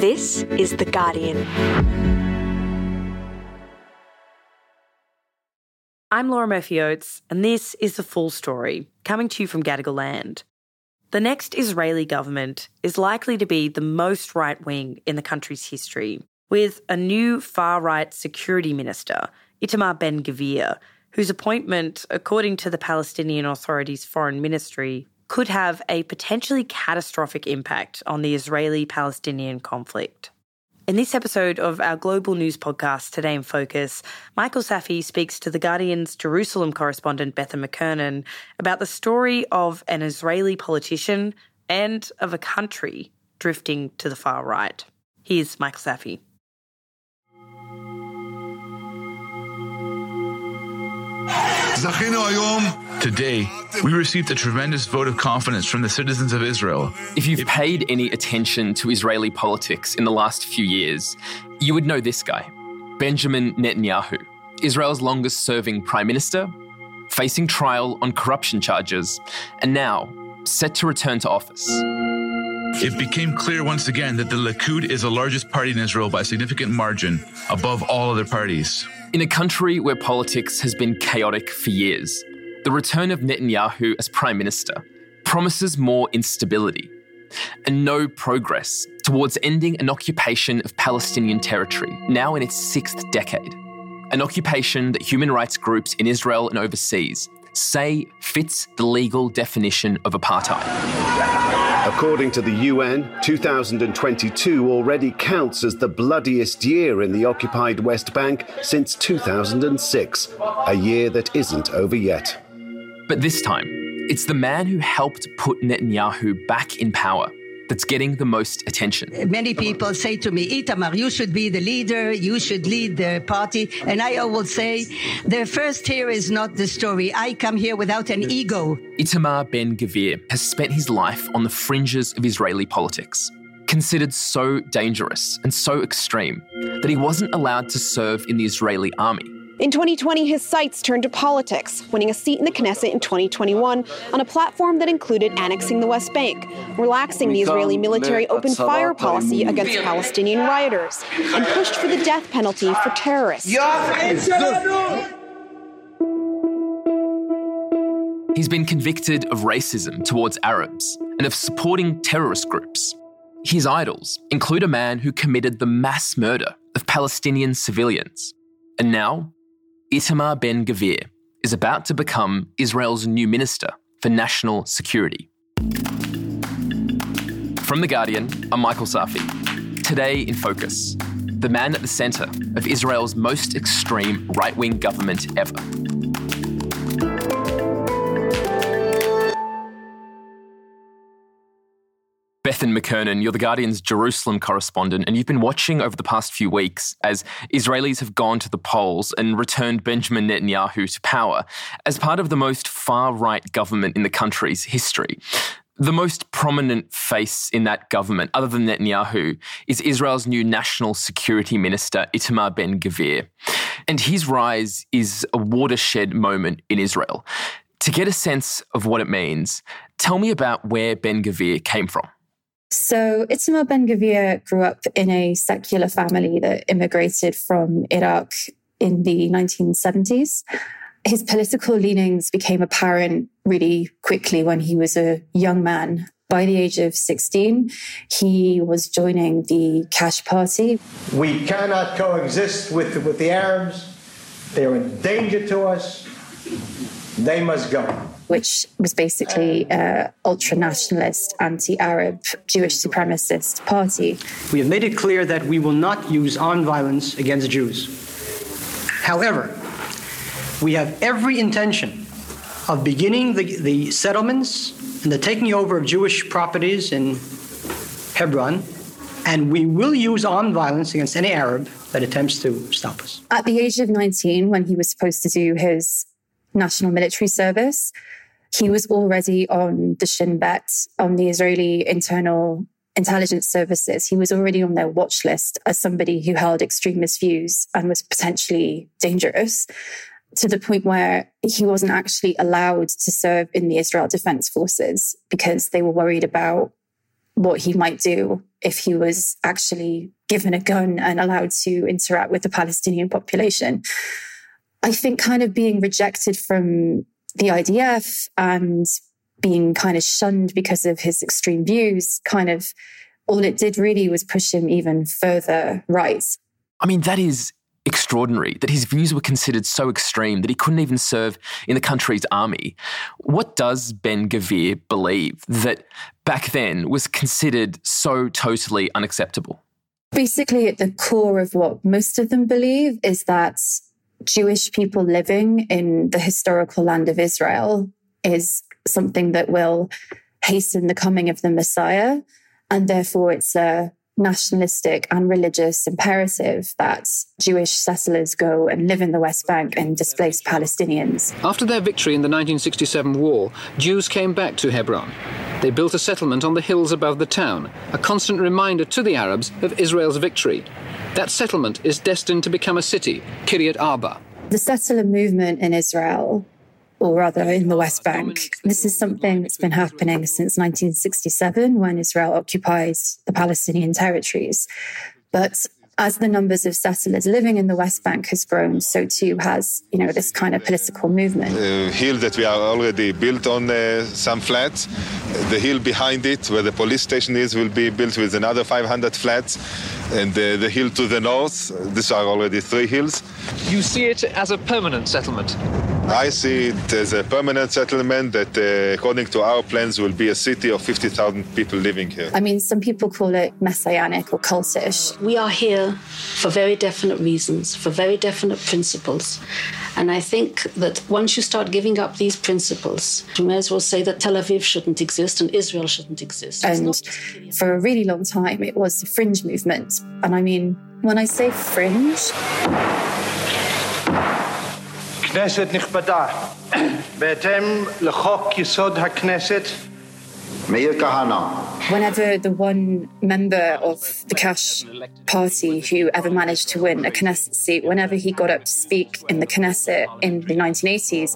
This is The Guardian. I'm Laura Murphy Oates, and this is the full story, coming to you from Gadigal Land. The next Israeli government is likely to be the most right wing in the country's history, with a new far right security minister, Itamar Ben Gvir, whose appointment, according to the Palestinian Authority's foreign ministry, could have a potentially catastrophic impact on the Israeli Palestinian conflict. In this episode of our global news podcast, Today in Focus, Michael Safi speaks to The Guardian's Jerusalem correspondent Bethan McKernan about the story of an Israeli politician and of a country drifting to the far right. Here's Michael Safi. Today, we received a tremendous vote of confidence from the citizens of Israel. If you've paid any attention to Israeli politics in the last few years, you would know this guy, Benjamin Netanyahu, Israel's longest serving prime minister, facing trial on corruption charges, and now set to return to office. It became clear once again that the Likud is the largest party in Israel by a significant margin, above all other parties. In a country where politics has been chaotic for years, the return of Netanyahu as prime minister promises more instability and no progress towards ending an occupation of Palestinian territory, now in its sixth decade. An occupation that human rights groups in Israel and overseas say fits the legal definition of apartheid. According to the UN, 2022 already counts as the bloodiest year in the occupied West Bank since 2006, a year that isn't over yet. But this time, it's the man who helped put Netanyahu back in power that's getting the most attention. Many people say to me, Itamar, you should be the leader, you should lead the party. And I always say, the first here is not the story. I come here without an ego. Itamar Ben Gvir has spent his life on the fringes of Israeli politics. Considered so dangerous and so extreme that he wasn't allowed to serve in the Israeli army. In 2020, his sights turned to politics, winning a seat in the Knesset in 2021 on a platform that included annexing the West Bank, relaxing the Israeli military open fire policy against Palestinian rioters, and pushed for the death penalty for terrorists. He's been convicted of racism towards Arabs and of supporting terrorist groups. His idols include a man who committed the mass murder of Palestinian civilians. And now, Itamar Ben Gvir is about to become Israel's new minister for national security. From The Guardian, I'm Michael Safi. Today in Focus, the man at the centre of Israel's most extreme right wing government ever. Bethan McKernan, you're the Guardian's Jerusalem correspondent, and you've been watching over the past few weeks as Israelis have gone to the polls and returned Benjamin Netanyahu to power as part of the most far right government in the country's history. The most prominent face in that government, other than Netanyahu, is Israel's new national security minister, Itamar Ben Gvir. And his rise is a watershed moment in Israel. To get a sense of what it means, tell me about where Ben Gvir came from. So Itamar Ben Gvir grew up in a secular family that immigrated from Iraq in the 1970s. His political leanings became apparent really quickly when he was a young man. By the age of 16, he was joining the Kach Party. We cannot coexist with, with the Arabs. They're in danger to us. They must go which was basically an ultra nationalist, anti Arab, Jewish supremacist party. We have made it clear that we will not use armed violence against Jews. However, we have every intention of beginning the, the settlements and the taking over of Jewish properties in Hebron, and we will use armed violence against any Arab that attempts to stop us. At the age of 19, when he was supposed to do his national military service, he was already on the Shin Bet, on the Israeli internal intelligence services. He was already on their watch list as somebody who held extremist views and was potentially dangerous to the point where he wasn't actually allowed to serve in the Israel Defense Forces because they were worried about what he might do if he was actually given a gun and allowed to interact with the Palestinian population. I think kind of being rejected from the IDF and being kind of shunned because of his extreme views, kind of all it did really was push him even further right. I mean, that is extraordinary that his views were considered so extreme that he couldn't even serve in the country's army. What does Ben Gvir believe that back then was considered so totally unacceptable? Basically, at the core of what most of them believe is that Jewish people living in the historical land of Israel is something that will hasten the coming of the Messiah. And therefore, it's a nationalistic and religious imperative that Jewish settlers go and live in the West Bank and displace Palestinians. After their victory in the 1967 war, Jews came back to Hebron. They built a settlement on the hills above the town, a constant reminder to the Arabs of Israel's victory. That settlement is destined to become a city, Kiryat Arba. The settler movement in Israel or rather in the West Bank. This is something that's been happening since 1967 when Israel occupies the Palestinian territories. But as the numbers of settlers living in the West Bank has grown, so too has, you know, this kind of political movement. The hill that we are already built on uh, some flats. The hill behind it, where the police station is, will be built with another 500 flats. And uh, the hill to the north, these are already three hills. You see it as a permanent settlement? I see it as a permanent settlement that, uh, according to our plans, will be a city of 50,000 people living here. I mean, some people call it messianic or cultish. We are here for very definite reasons, for very definite principles. And I think that once you start giving up these principles, you may as well say that Tel Aviv shouldn't exist and Israel shouldn't exist. And for a really long time, it was a fringe movement. And I mean, when I say fringe, כנסת נכבדה, בהתאם לחוק יסוד הכנסת, Kahana. Whenever the one member of the Kach party who ever managed to win a Knesset seat, whenever he got up to speak in the Knesset in the 1980s,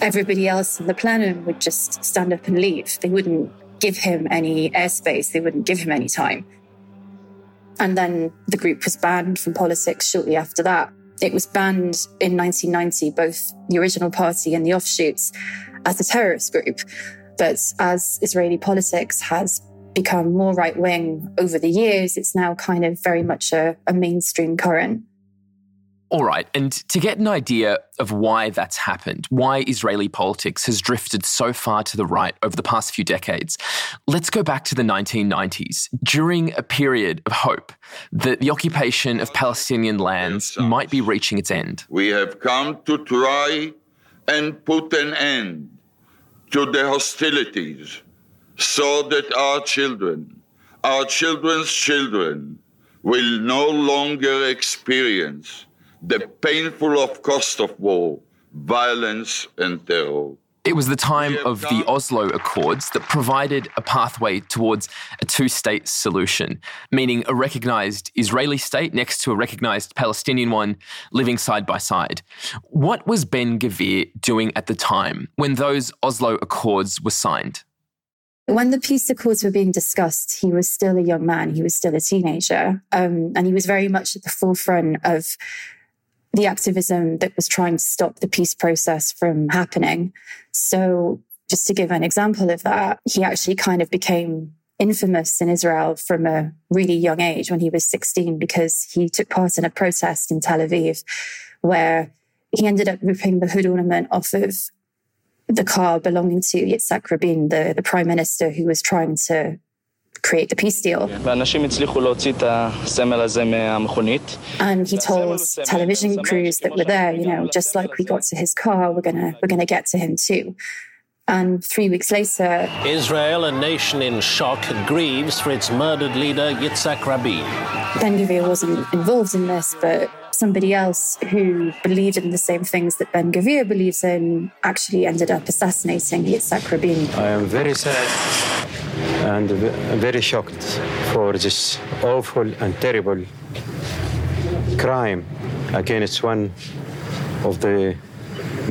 everybody else in the plenum would just stand up and leave. They wouldn't give him any airspace, they wouldn't give him any time. And then the group was banned from politics shortly after that. It was banned in 1990, both the original party and the offshoots, as a terrorist group. But as Israeli politics has become more right wing over the years, it's now kind of very much a, a mainstream current. All right, and to get an idea of why that's happened, why Israeli politics has drifted so far to the right over the past few decades, let's go back to the 1990s, during a period of hope that the occupation of Palestinian lands might be reaching its end. We have come to try and put an end to the hostilities so that our children, our children's children, will no longer experience the painful of cost of war, violence and terror. It was the time of the Oslo Accords that provided a pathway towards a two state solution, meaning a recognized Israeli state next to a recognized Palestinian one living side by side. What was Ben Gvir doing at the time when those Oslo Accords were signed? When the peace accords were being discussed, he was still a young man. He was still a teenager. Um, and he was very much at the forefront of the activism that was trying to stop the peace process from happening. So, just to give an example of that, he actually kind of became infamous in Israel from a really young age when he was 16 because he took part in a protest in Tel Aviv where he ended up ripping the hood ornament off of the car belonging to Yitzhak Rabin, the, the prime minister who was trying to create the peace deal. And um, he told television crews that were there, you know, just like we got to his car, we're gonna we're gonna get to him too. And three weeks later, Israel, a nation in shock, grieves for its murdered leader Yitzhak Rabin. Ben Gvir wasn't involved in this, but somebody else who believed in the same things that Ben Gvir believes in actually ended up assassinating Yitzhak Rabin. I am very sad and very shocked for this awful and terrible crime against one of the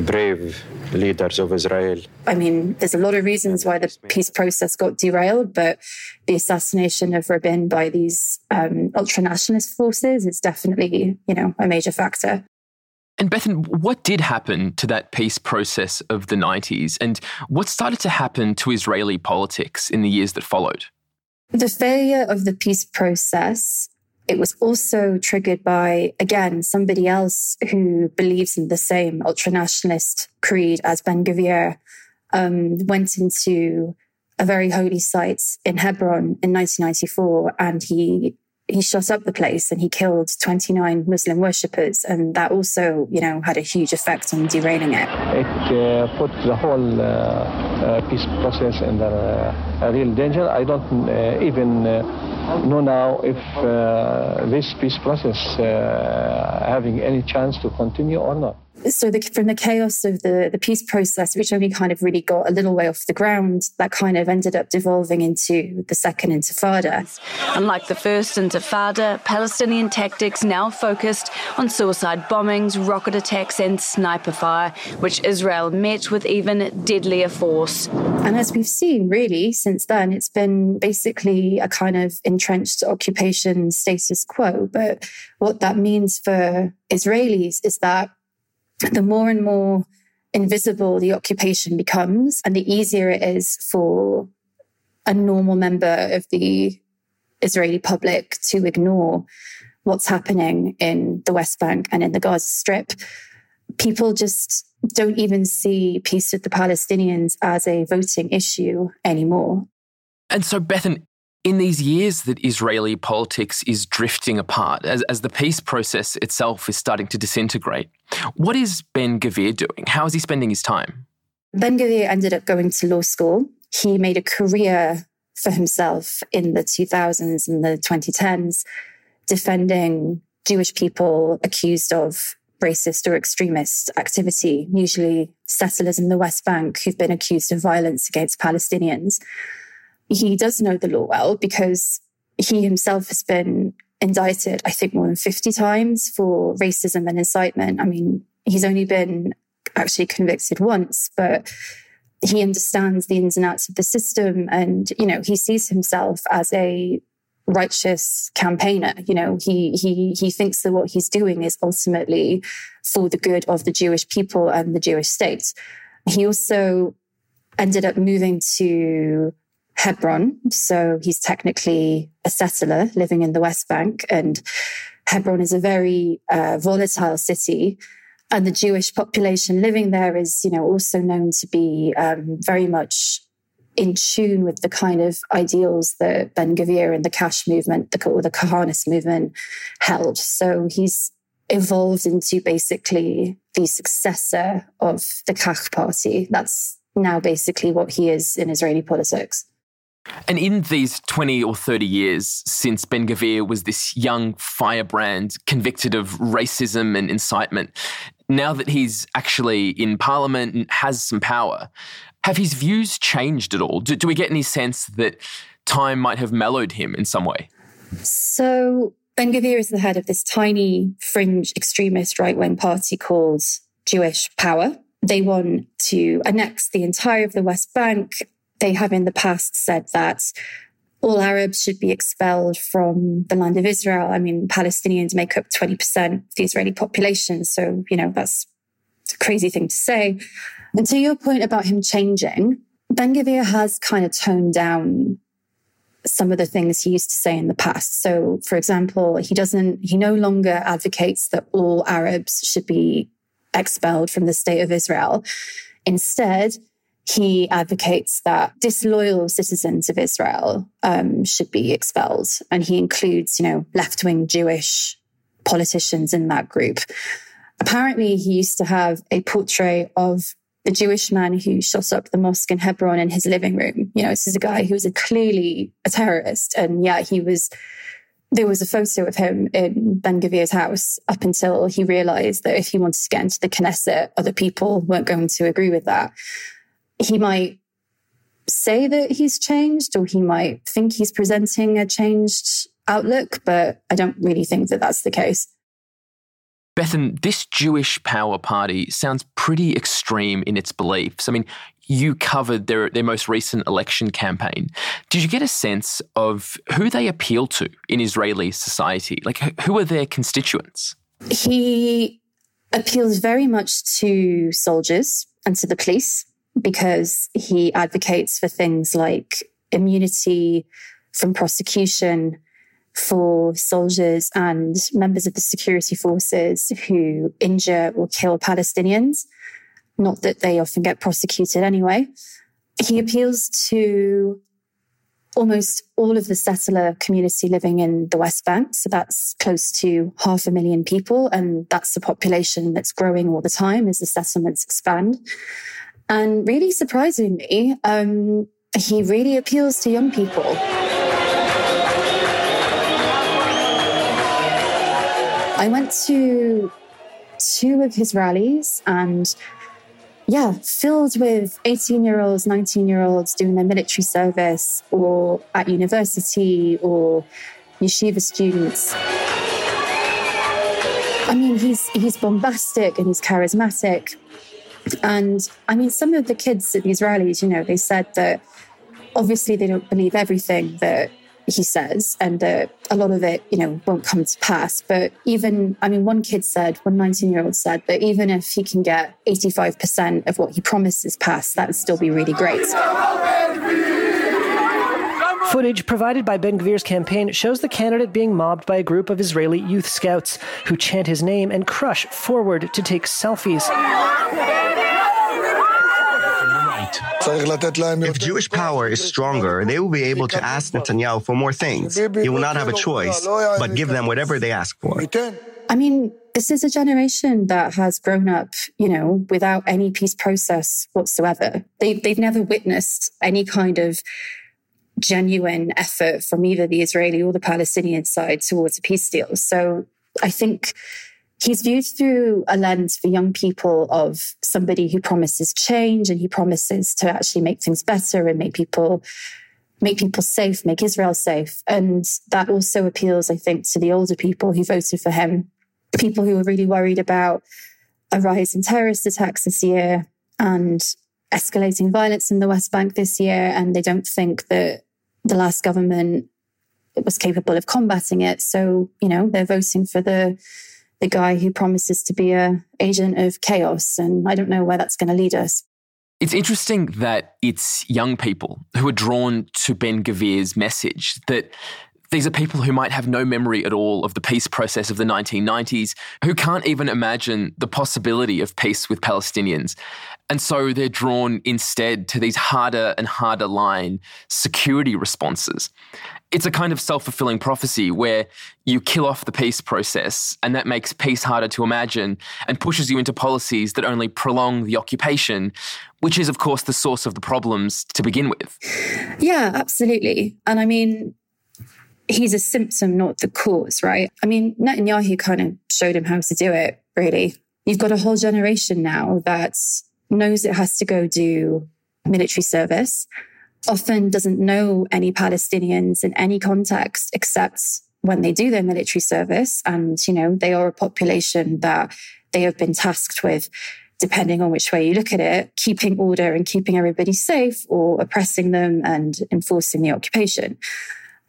brave leaders of Israel. I mean, there's a lot of reasons why the peace process got derailed, but the assassination of Rabin by these um, ultra nationalist forces is definitely, you know, a major factor. And Bethan, what did happen to that peace process of the 90s? And what started to happen to Israeli politics in the years that followed? The failure of the peace process, it was also triggered by, again, somebody else who believes in the same ultranationalist creed as Ben Gvir, um, went into a very holy site in Hebron in 1994 and he he shot up the place and he killed 29 Muslim worshippers. And that also, you know, had a huge effect on derailing it. It uh, put the whole uh, uh, peace process in a real danger. I don't uh, even uh, know now if uh, this peace process having any chance to continue or not so the, from the chaos of the, the peace process, which only kind of really got a little way off the ground, that kind of ended up devolving into the second intifada. Unlike the first intifada, Palestinian tactics now focused on suicide bombings, rocket attacks, and sniper fire, which Israel met with even deadlier force. And as we've seen, really, since then, it's been basically a kind of entrenched occupation status quo. But what that means for Israelis is that the more and more invisible the occupation becomes and the easier it is for a normal member of the Israeli public to ignore what's happening in the West Bank and in the Gaza Strip. People just don't even see peace with the Palestinians as a voting issue anymore. And so, Bethan, in these years that Israeli politics is drifting apart, as, as the peace process itself is starting to disintegrate, what is Ben Gvir doing? How is he spending his time? Ben Gvir ended up going to law school. He made a career for himself in the 2000s and the 2010s, defending Jewish people accused of racist or extremist activity, usually settlers in the West Bank who've been accused of violence against Palestinians he does know the law well because he himself has been indicted, I think, more than 50 times for racism and incitement. I mean, he's only been actually convicted once, but he understands the ins and outs of the system. And, you know, he sees himself as a righteous campaigner. You know, he, he, he thinks that what he's doing is ultimately for the good of the Jewish people and the Jewish state. He also ended up moving to Hebron. So he's technically a settler living in the West Bank. And Hebron is a very uh, volatile city. And the Jewish population living there is, you know, also known to be um, very much in tune with the kind of ideals that Ben Gvir and the Kach movement, the, or the movement held. So he's evolved into basically the successor of the Kach party. That's now basically what he is in Israeli politics. And in these 20 or 30 years since Ben Gvir was this young firebrand convicted of racism and incitement, now that he's actually in parliament and has some power, have his views changed at all? Do, do we get any sense that time might have mellowed him in some way? So, Ben Gvir is the head of this tiny fringe extremist right wing party called Jewish Power. They want to annex the entire of the West Bank they have in the past said that all Arabs should be expelled from the land of Israel. I mean, Palestinians make up 20% of the Israeli population. So, you know, that's a crazy thing to say. And to your point about him changing, Ben Gvir has kind of toned down some of the things he used to say in the past. So, for example, he doesn't, he no longer advocates that all Arabs should be expelled from the state of Israel. Instead, he advocates that disloyal citizens of Israel um, should be expelled. And he includes, you know, left wing Jewish politicians in that group. Apparently, he used to have a portrait of the Jewish man who shot up the mosque in Hebron in his living room. You know, this is a guy who was a, clearly a terrorist. And yeah, he was, there was a photo of him in Ben Gvir's house up until he realized that if he wanted to get into the Knesset, other people weren't going to agree with that he might say that he's changed or he might think he's presenting a changed outlook, but I don't really think that that's the case. Bethan, this Jewish Power Party sounds pretty extreme in its beliefs. I mean, you covered their, their most recent election campaign. Did you get a sense of who they appeal to in Israeli society? Like, who are their constituents? He appeals very much to soldiers and to the police because he advocates for things like immunity from prosecution for soldiers and members of the security forces who injure or kill Palestinians. Not that they often get prosecuted anyway. He appeals to almost all of the settler community living in the West Bank. So that's close to half a million people. And that's the population that's growing all the time as the settlements expand. And really surprisingly, um, he really appeals to young people. I went to two of his rallies and yeah, filled with 18 year olds, 19 year olds doing their military service or at university or yeshiva students. I mean, he's, he's bombastic and he's charismatic. And I mean, some of the kids at these rallies, you know, they said that obviously they don't believe everything that he says, and that a lot of it, you know, won't come to pass. But even, I mean, one kid said, one 19 year old said that even if he can get 85% of what he promises passed, that would still be really great. Footage provided by Ben Gvir's campaign shows the candidate being mobbed by a group of Israeli youth scouts who chant his name and crush forward to take selfies. If Jewish power is stronger, they will be able to ask Netanyahu for more things. He will not have a choice, but give them whatever they ask for. I mean, this is a generation that has grown up, you know, without any peace process whatsoever. They, they've never witnessed any kind of genuine effort from either the Israeli or the Palestinian side towards a peace deal. So I think he's viewed through a lens for young people of somebody who promises change and he promises to actually make things better and make people make people safe, make Israel safe. And that also appeals, I think, to the older people who voted for him, people who are really worried about a rise in terrorist attacks this year and escalating violence in the West Bank this year. And they don't think that the last government was capable of combating it. So, you know, they're voting for the the guy who promises to be a agent of chaos. And I don't know where that's going to lead us. It's interesting that it's young people who are drawn to Ben Gvir's message that these are people who might have no memory at all of the peace process of the 1990s, who can't even imagine the possibility of peace with Palestinians. And so they're drawn instead to these harder and harder line security responses. It's a kind of self fulfilling prophecy where you kill off the peace process, and that makes peace harder to imagine and pushes you into policies that only prolong the occupation, which is, of course, the source of the problems to begin with. Yeah, absolutely. And I mean, he's a symptom, not the cause, right? I mean, Netanyahu kind of showed him how to do it, really. You've got a whole generation now that knows it has to go do military service, often doesn't know any Palestinians in any context except when they do their military service. And, you know, they are a population that they have been tasked with depending on which way you look at it, keeping order and keeping everybody safe or oppressing them and enforcing the occupation.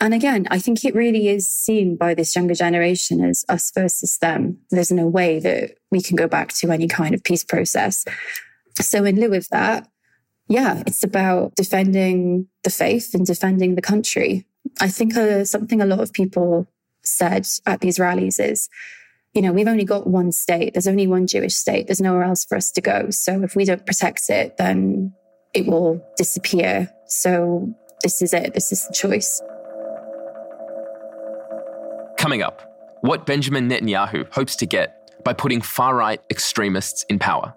And again, I think it really is seen by this younger generation as us versus them. There's no way that we can go back to any kind of peace process. So, in lieu of that, yeah, it's about defending the faith and defending the country. I think uh, something a lot of people said at these rallies is, you know, we've only got one state. There's only one Jewish state. There's nowhere else for us to go. So if we don't protect it, then it will disappear. So this is it. This is the choice. Coming up, what Benjamin Netanyahu hopes to get by putting far right extremists in power.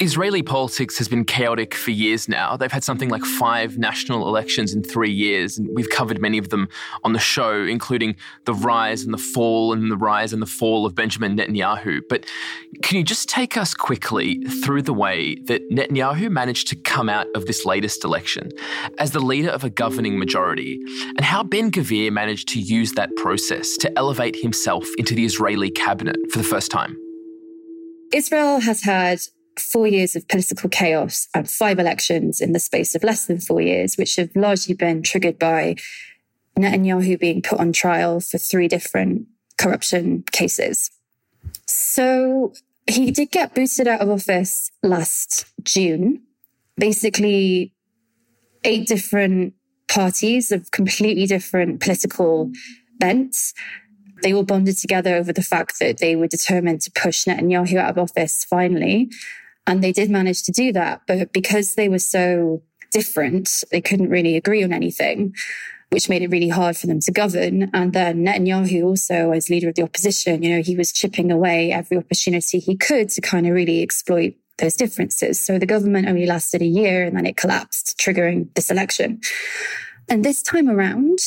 Israeli politics has been chaotic for years now. They've had something like five national elections in three years, and we've covered many of them on the show, including the rise and the fall and the rise and the fall of Benjamin Netanyahu. But can you just take us quickly through the way that Netanyahu managed to come out of this latest election as the leader of a governing majority, and how Ben Gvir managed to use that process to elevate himself into the Israeli cabinet for the first time? Israel has had four years of political chaos and five elections in the space of less than four years, which have largely been triggered by Netanyahu being put on trial for three different corruption cases. So he did get booted out of office last June. Basically, eight different parties of completely different political bents they all bonded together over the fact that they were determined to push Netanyahu out of office finally. And they did manage to do that. But because they were so different, they couldn't really agree on anything, which made it really hard for them to govern. And then Netanyahu also, as leader of the opposition, you know, he was chipping away every opportunity he could to kind of really exploit those differences. So the government only lasted a year and then it collapsed, triggering this election. And this time around,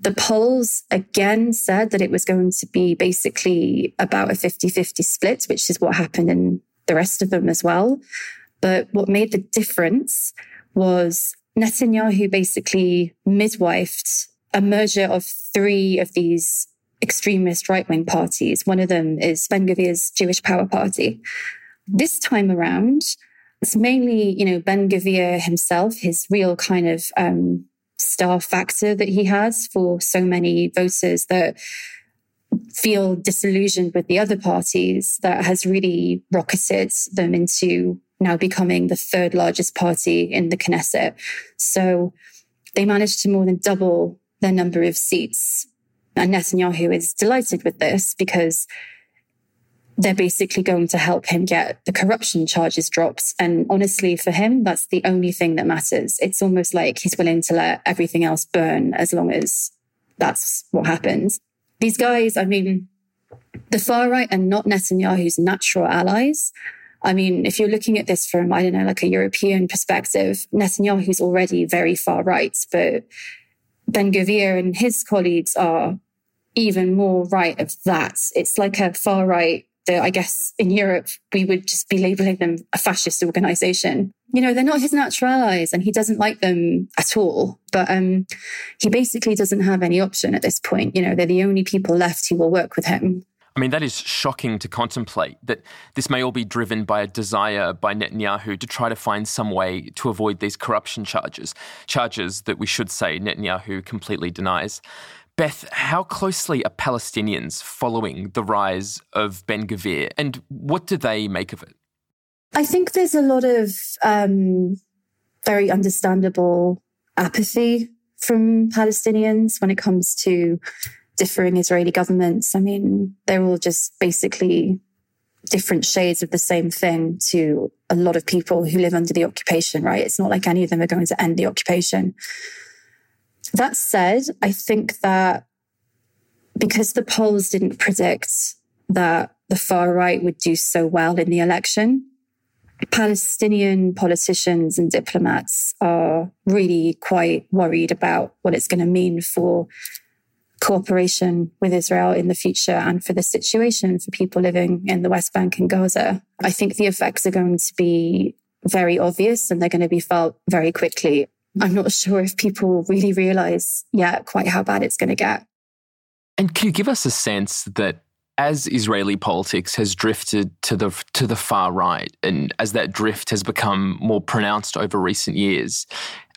the polls again said that it was going to be basically about a 50 50 split, which is what happened in the rest of them as well. But what made the difference was Netanyahu basically midwifed a merger of three of these extremist right wing parties. One of them is Ben Gvir's Jewish Power Party. This time around, it's mainly, you know, Ben Gvir himself, his real kind of um, star factor that he has for so many voters that feel disillusioned with the other parties that has really rocketed them into now becoming the third largest party in the Knesset. So they managed to more than double their number of seats. And Netanyahu is delighted with this because they're basically going to help him get the corruption charges dropped. And honestly, for him, that's the only thing that matters. It's almost like he's willing to let everything else burn as long as that's what happens. These guys, I mean, the far right are not Netanyahu's natural allies. I mean, if you're looking at this from, I don't know, like a European perspective, Netanyahu's already very far right, but Ben Gvir and his colleagues are even more right of that. It's like a far right that I guess in Europe we would just be labeling them a fascist organization. You know, they're not his natural allies and he doesn't like them at all. But um, he basically doesn't have any option at this point. You know, they're the only people left who will work with him. I mean, that is shocking to contemplate that this may all be driven by a desire by Netanyahu to try to find some way to avoid these corruption charges, charges that we should say Netanyahu completely denies. Beth, how closely are Palestinians following the rise of Ben Gvir and what do they make of it? I think there's a lot of um, very understandable apathy from Palestinians when it comes to differing Israeli governments. I mean, they're all just basically different shades of the same thing to a lot of people who live under the occupation, right? It's not like any of them are going to end the occupation. That said, I think that because the polls didn't predict that the far right would do so well in the election, Palestinian politicians and diplomats are really quite worried about what it's going to mean for cooperation with Israel in the future and for the situation for people living in the West Bank and Gaza. I think the effects are going to be very obvious and they're going to be felt very quickly. I'm not sure if people really realize yet quite how bad it's going to get. And can you give us a sense that as Israeli politics has drifted to the to the far right, and as that drift has become more pronounced over recent years,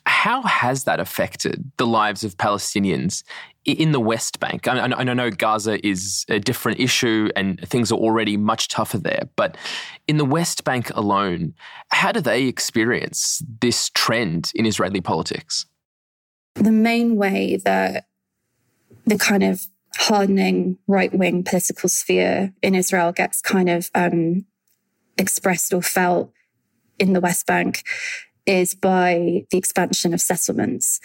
how has that affected the lives of Palestinians in the West Bank? I, I, know Gaza is a different issue and things are already much tougher there, but in the West Bank alone, how do they experience this trend in Israeli politics? The main way that the kind of hardening right wing political sphere in Israel gets kind of um, expressed or felt in the West Bank is by the expansion of settlements.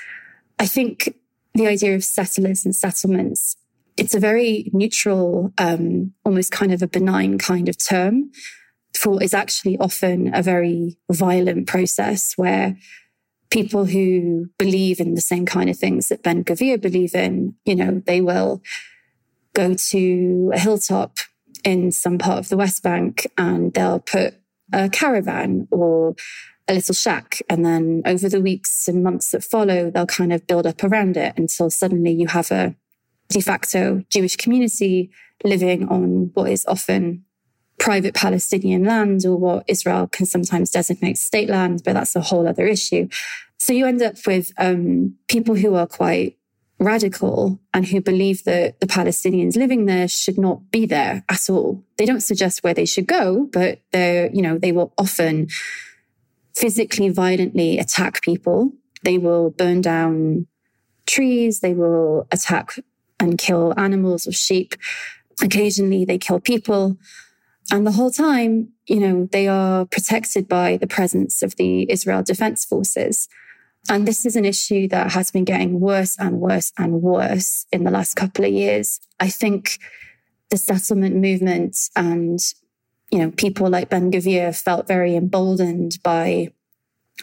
I think the idea of settlers and settlements, it's a very neutral, um, almost kind of a benign kind of term. for what is actually often a very violent process where people who believe in the same kind of things that Ben Gvir believe in, you know, they will go to a hilltop in some part of the West Bank and they'll put a caravan or a little shack. And then over the weeks and months that follow, they'll kind of build up around it until suddenly you have a de facto Jewish community living on what is often private Palestinian land or what Israel can sometimes designate state land, but that's a whole other issue. So you end up with um, people who are quite radical and who believe that the Palestinians living there should not be there at all. They don't suggest where they should go, but they're, you know, they will often physically violently attack people. They will burn down trees. They will attack and kill animals or sheep. Occasionally they kill people. And the whole time, you know, they are protected by the presence of the Israel Defense Forces. And this is an issue that has been getting worse and worse and worse in the last couple of years. I think the settlement movement and, you know, people like Ben Gvir felt very emboldened by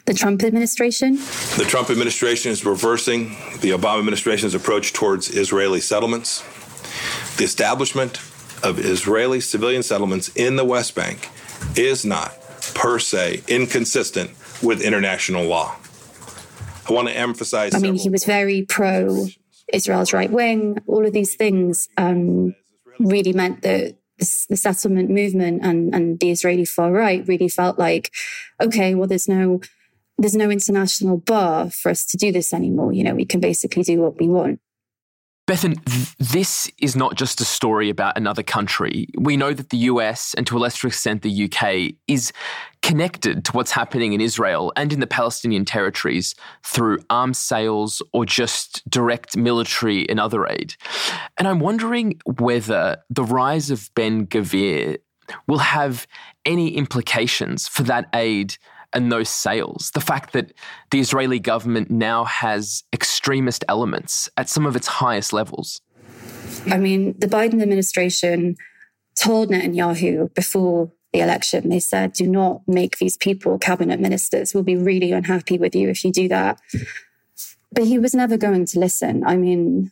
the Trump administration. The Trump administration is reversing the Obama administration's approach towards Israeli settlements. The establishment of Israeli civilian settlements in the West Bank is not, per se, inconsistent with international law. I want to emphasize. I mean, he was very pro Israel's right wing. All of these things um, really meant that the settlement movement and, and the Israeli far right really felt like, okay, well, there's no there's no international bar for us to do this anymore. You know, we can basically do what we want. Bethan, this is not just a story about another country. We know that the US, and to a lesser extent the UK, is connected to what's happening in Israel and in the Palestinian territories through arms sales or just direct military and other aid. And I'm wondering whether the rise of Ben Gvir will have any implications for that aid and those sales. The fact that the Israeli government now has extremist elements at some of its highest levels. I mean, the Biden administration told Netanyahu before the election, they said, do not make these people cabinet ministers. We'll be really unhappy with you if you do that. But he was never going to listen. I mean,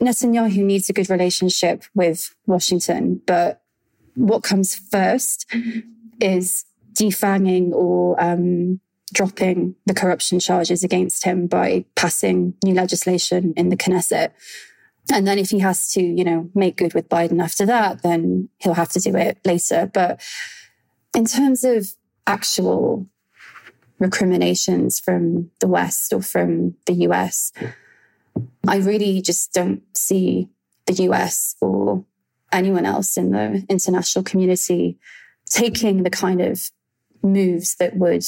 Netanyahu needs a good relationship with Washington, but what comes first is defanging or um, dropping the corruption charges against him by passing new legislation in the Knesset. And then if he has to, you know, make good with Biden after that, then he'll have to do it later. But in terms of actual recriminations from the West or from the US, I really just don't see the US or anyone else in the international community taking the kind of moves that would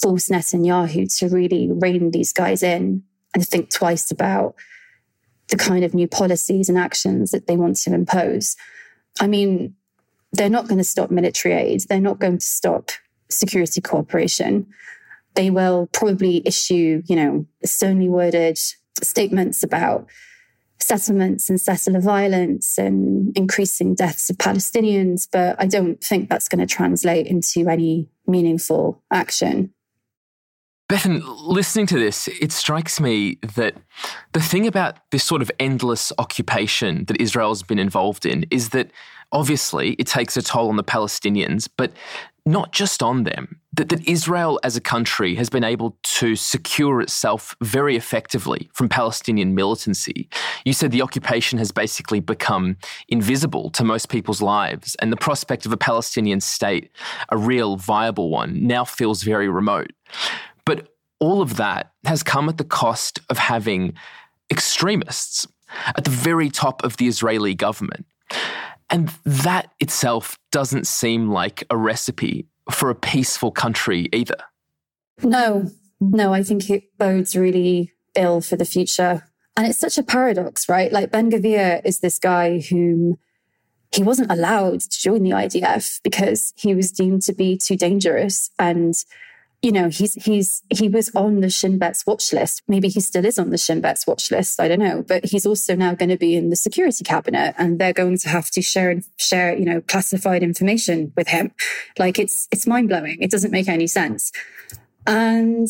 force Netanyahu to really rein these guys in and think twice about the kind of new policies and actions that they want to impose. I mean, they're not going to stop military aid. They're not going to stop security cooperation. They will probably issue, you know, sternly worded statements about settlements and settler violence and increasing deaths of Palestinians, but I don't think that's going to translate into any meaningful action. Bethan, listening to this, it strikes me that the thing about this sort of endless occupation that Israel's been involved in is that obviously it takes a toll on the Palestinians, but not just on them. That, that Israel as a country has been able to secure itself very effectively from Palestinian militancy. You said the occupation has basically become invisible to most people's lives, and the prospect of a Palestinian state, a real viable one, now feels very remote. But all of that has come at the cost of having extremists at the very top of the Israeli government. And that itself doesn't seem like a recipe for a peaceful country either. No, no, I think it bodes really ill for the future. And it's such a paradox, right? Like Ben Gvir is this guy whom he wasn't allowed to join the IDF because he was deemed to be too dangerous. And you know, he's he's he was on the Shin Bet's watch list. Maybe he still is on the Shin Bet's watch list. I don't know, but he's also now going to be in the security cabinet, and they're going to have to share share you know classified information with him. Like it's it's mind blowing. It doesn't make any sense. And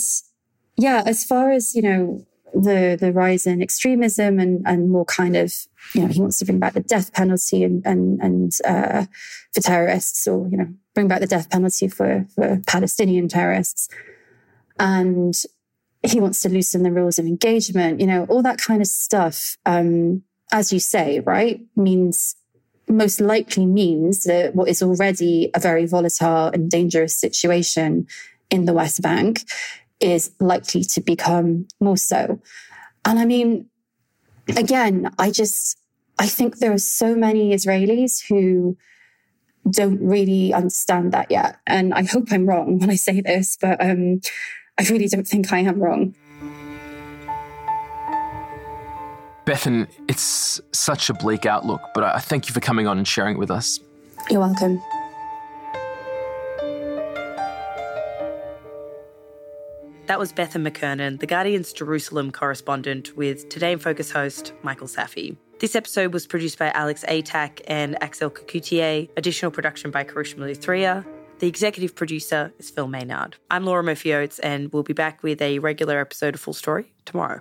yeah, as far as you know, the the rise in extremism and and more kind of you know he wants to bring back the death penalty and and and uh, for terrorists or you know bring back the death penalty for, for Palestinian terrorists. And he wants to loosen the rules of engagement, you know, all that kind of stuff, um, as you say, right, means most likely means that what is already a very volatile and dangerous situation in the West Bank is likely to become more so. And I mean, again, I just, I think there are so many Israelis who don't really understand that yet. And I hope I'm wrong when I say this, but um, I really don't think I am wrong. Bethan, it's such a bleak outlook, but I thank you for coming on and sharing it with us. You're welcome. That was Bethan McKernan, The Guardian's Jerusalem correspondent, with Today in Focus host Michael Safi. This episode was produced by Alex Atack and Axel Kacoutié. Additional production by Karishma Luthria. The executive producer is Phil Maynard. I'm Laura Murphy Oates, and we'll be back with a regular episode of Full Story tomorrow.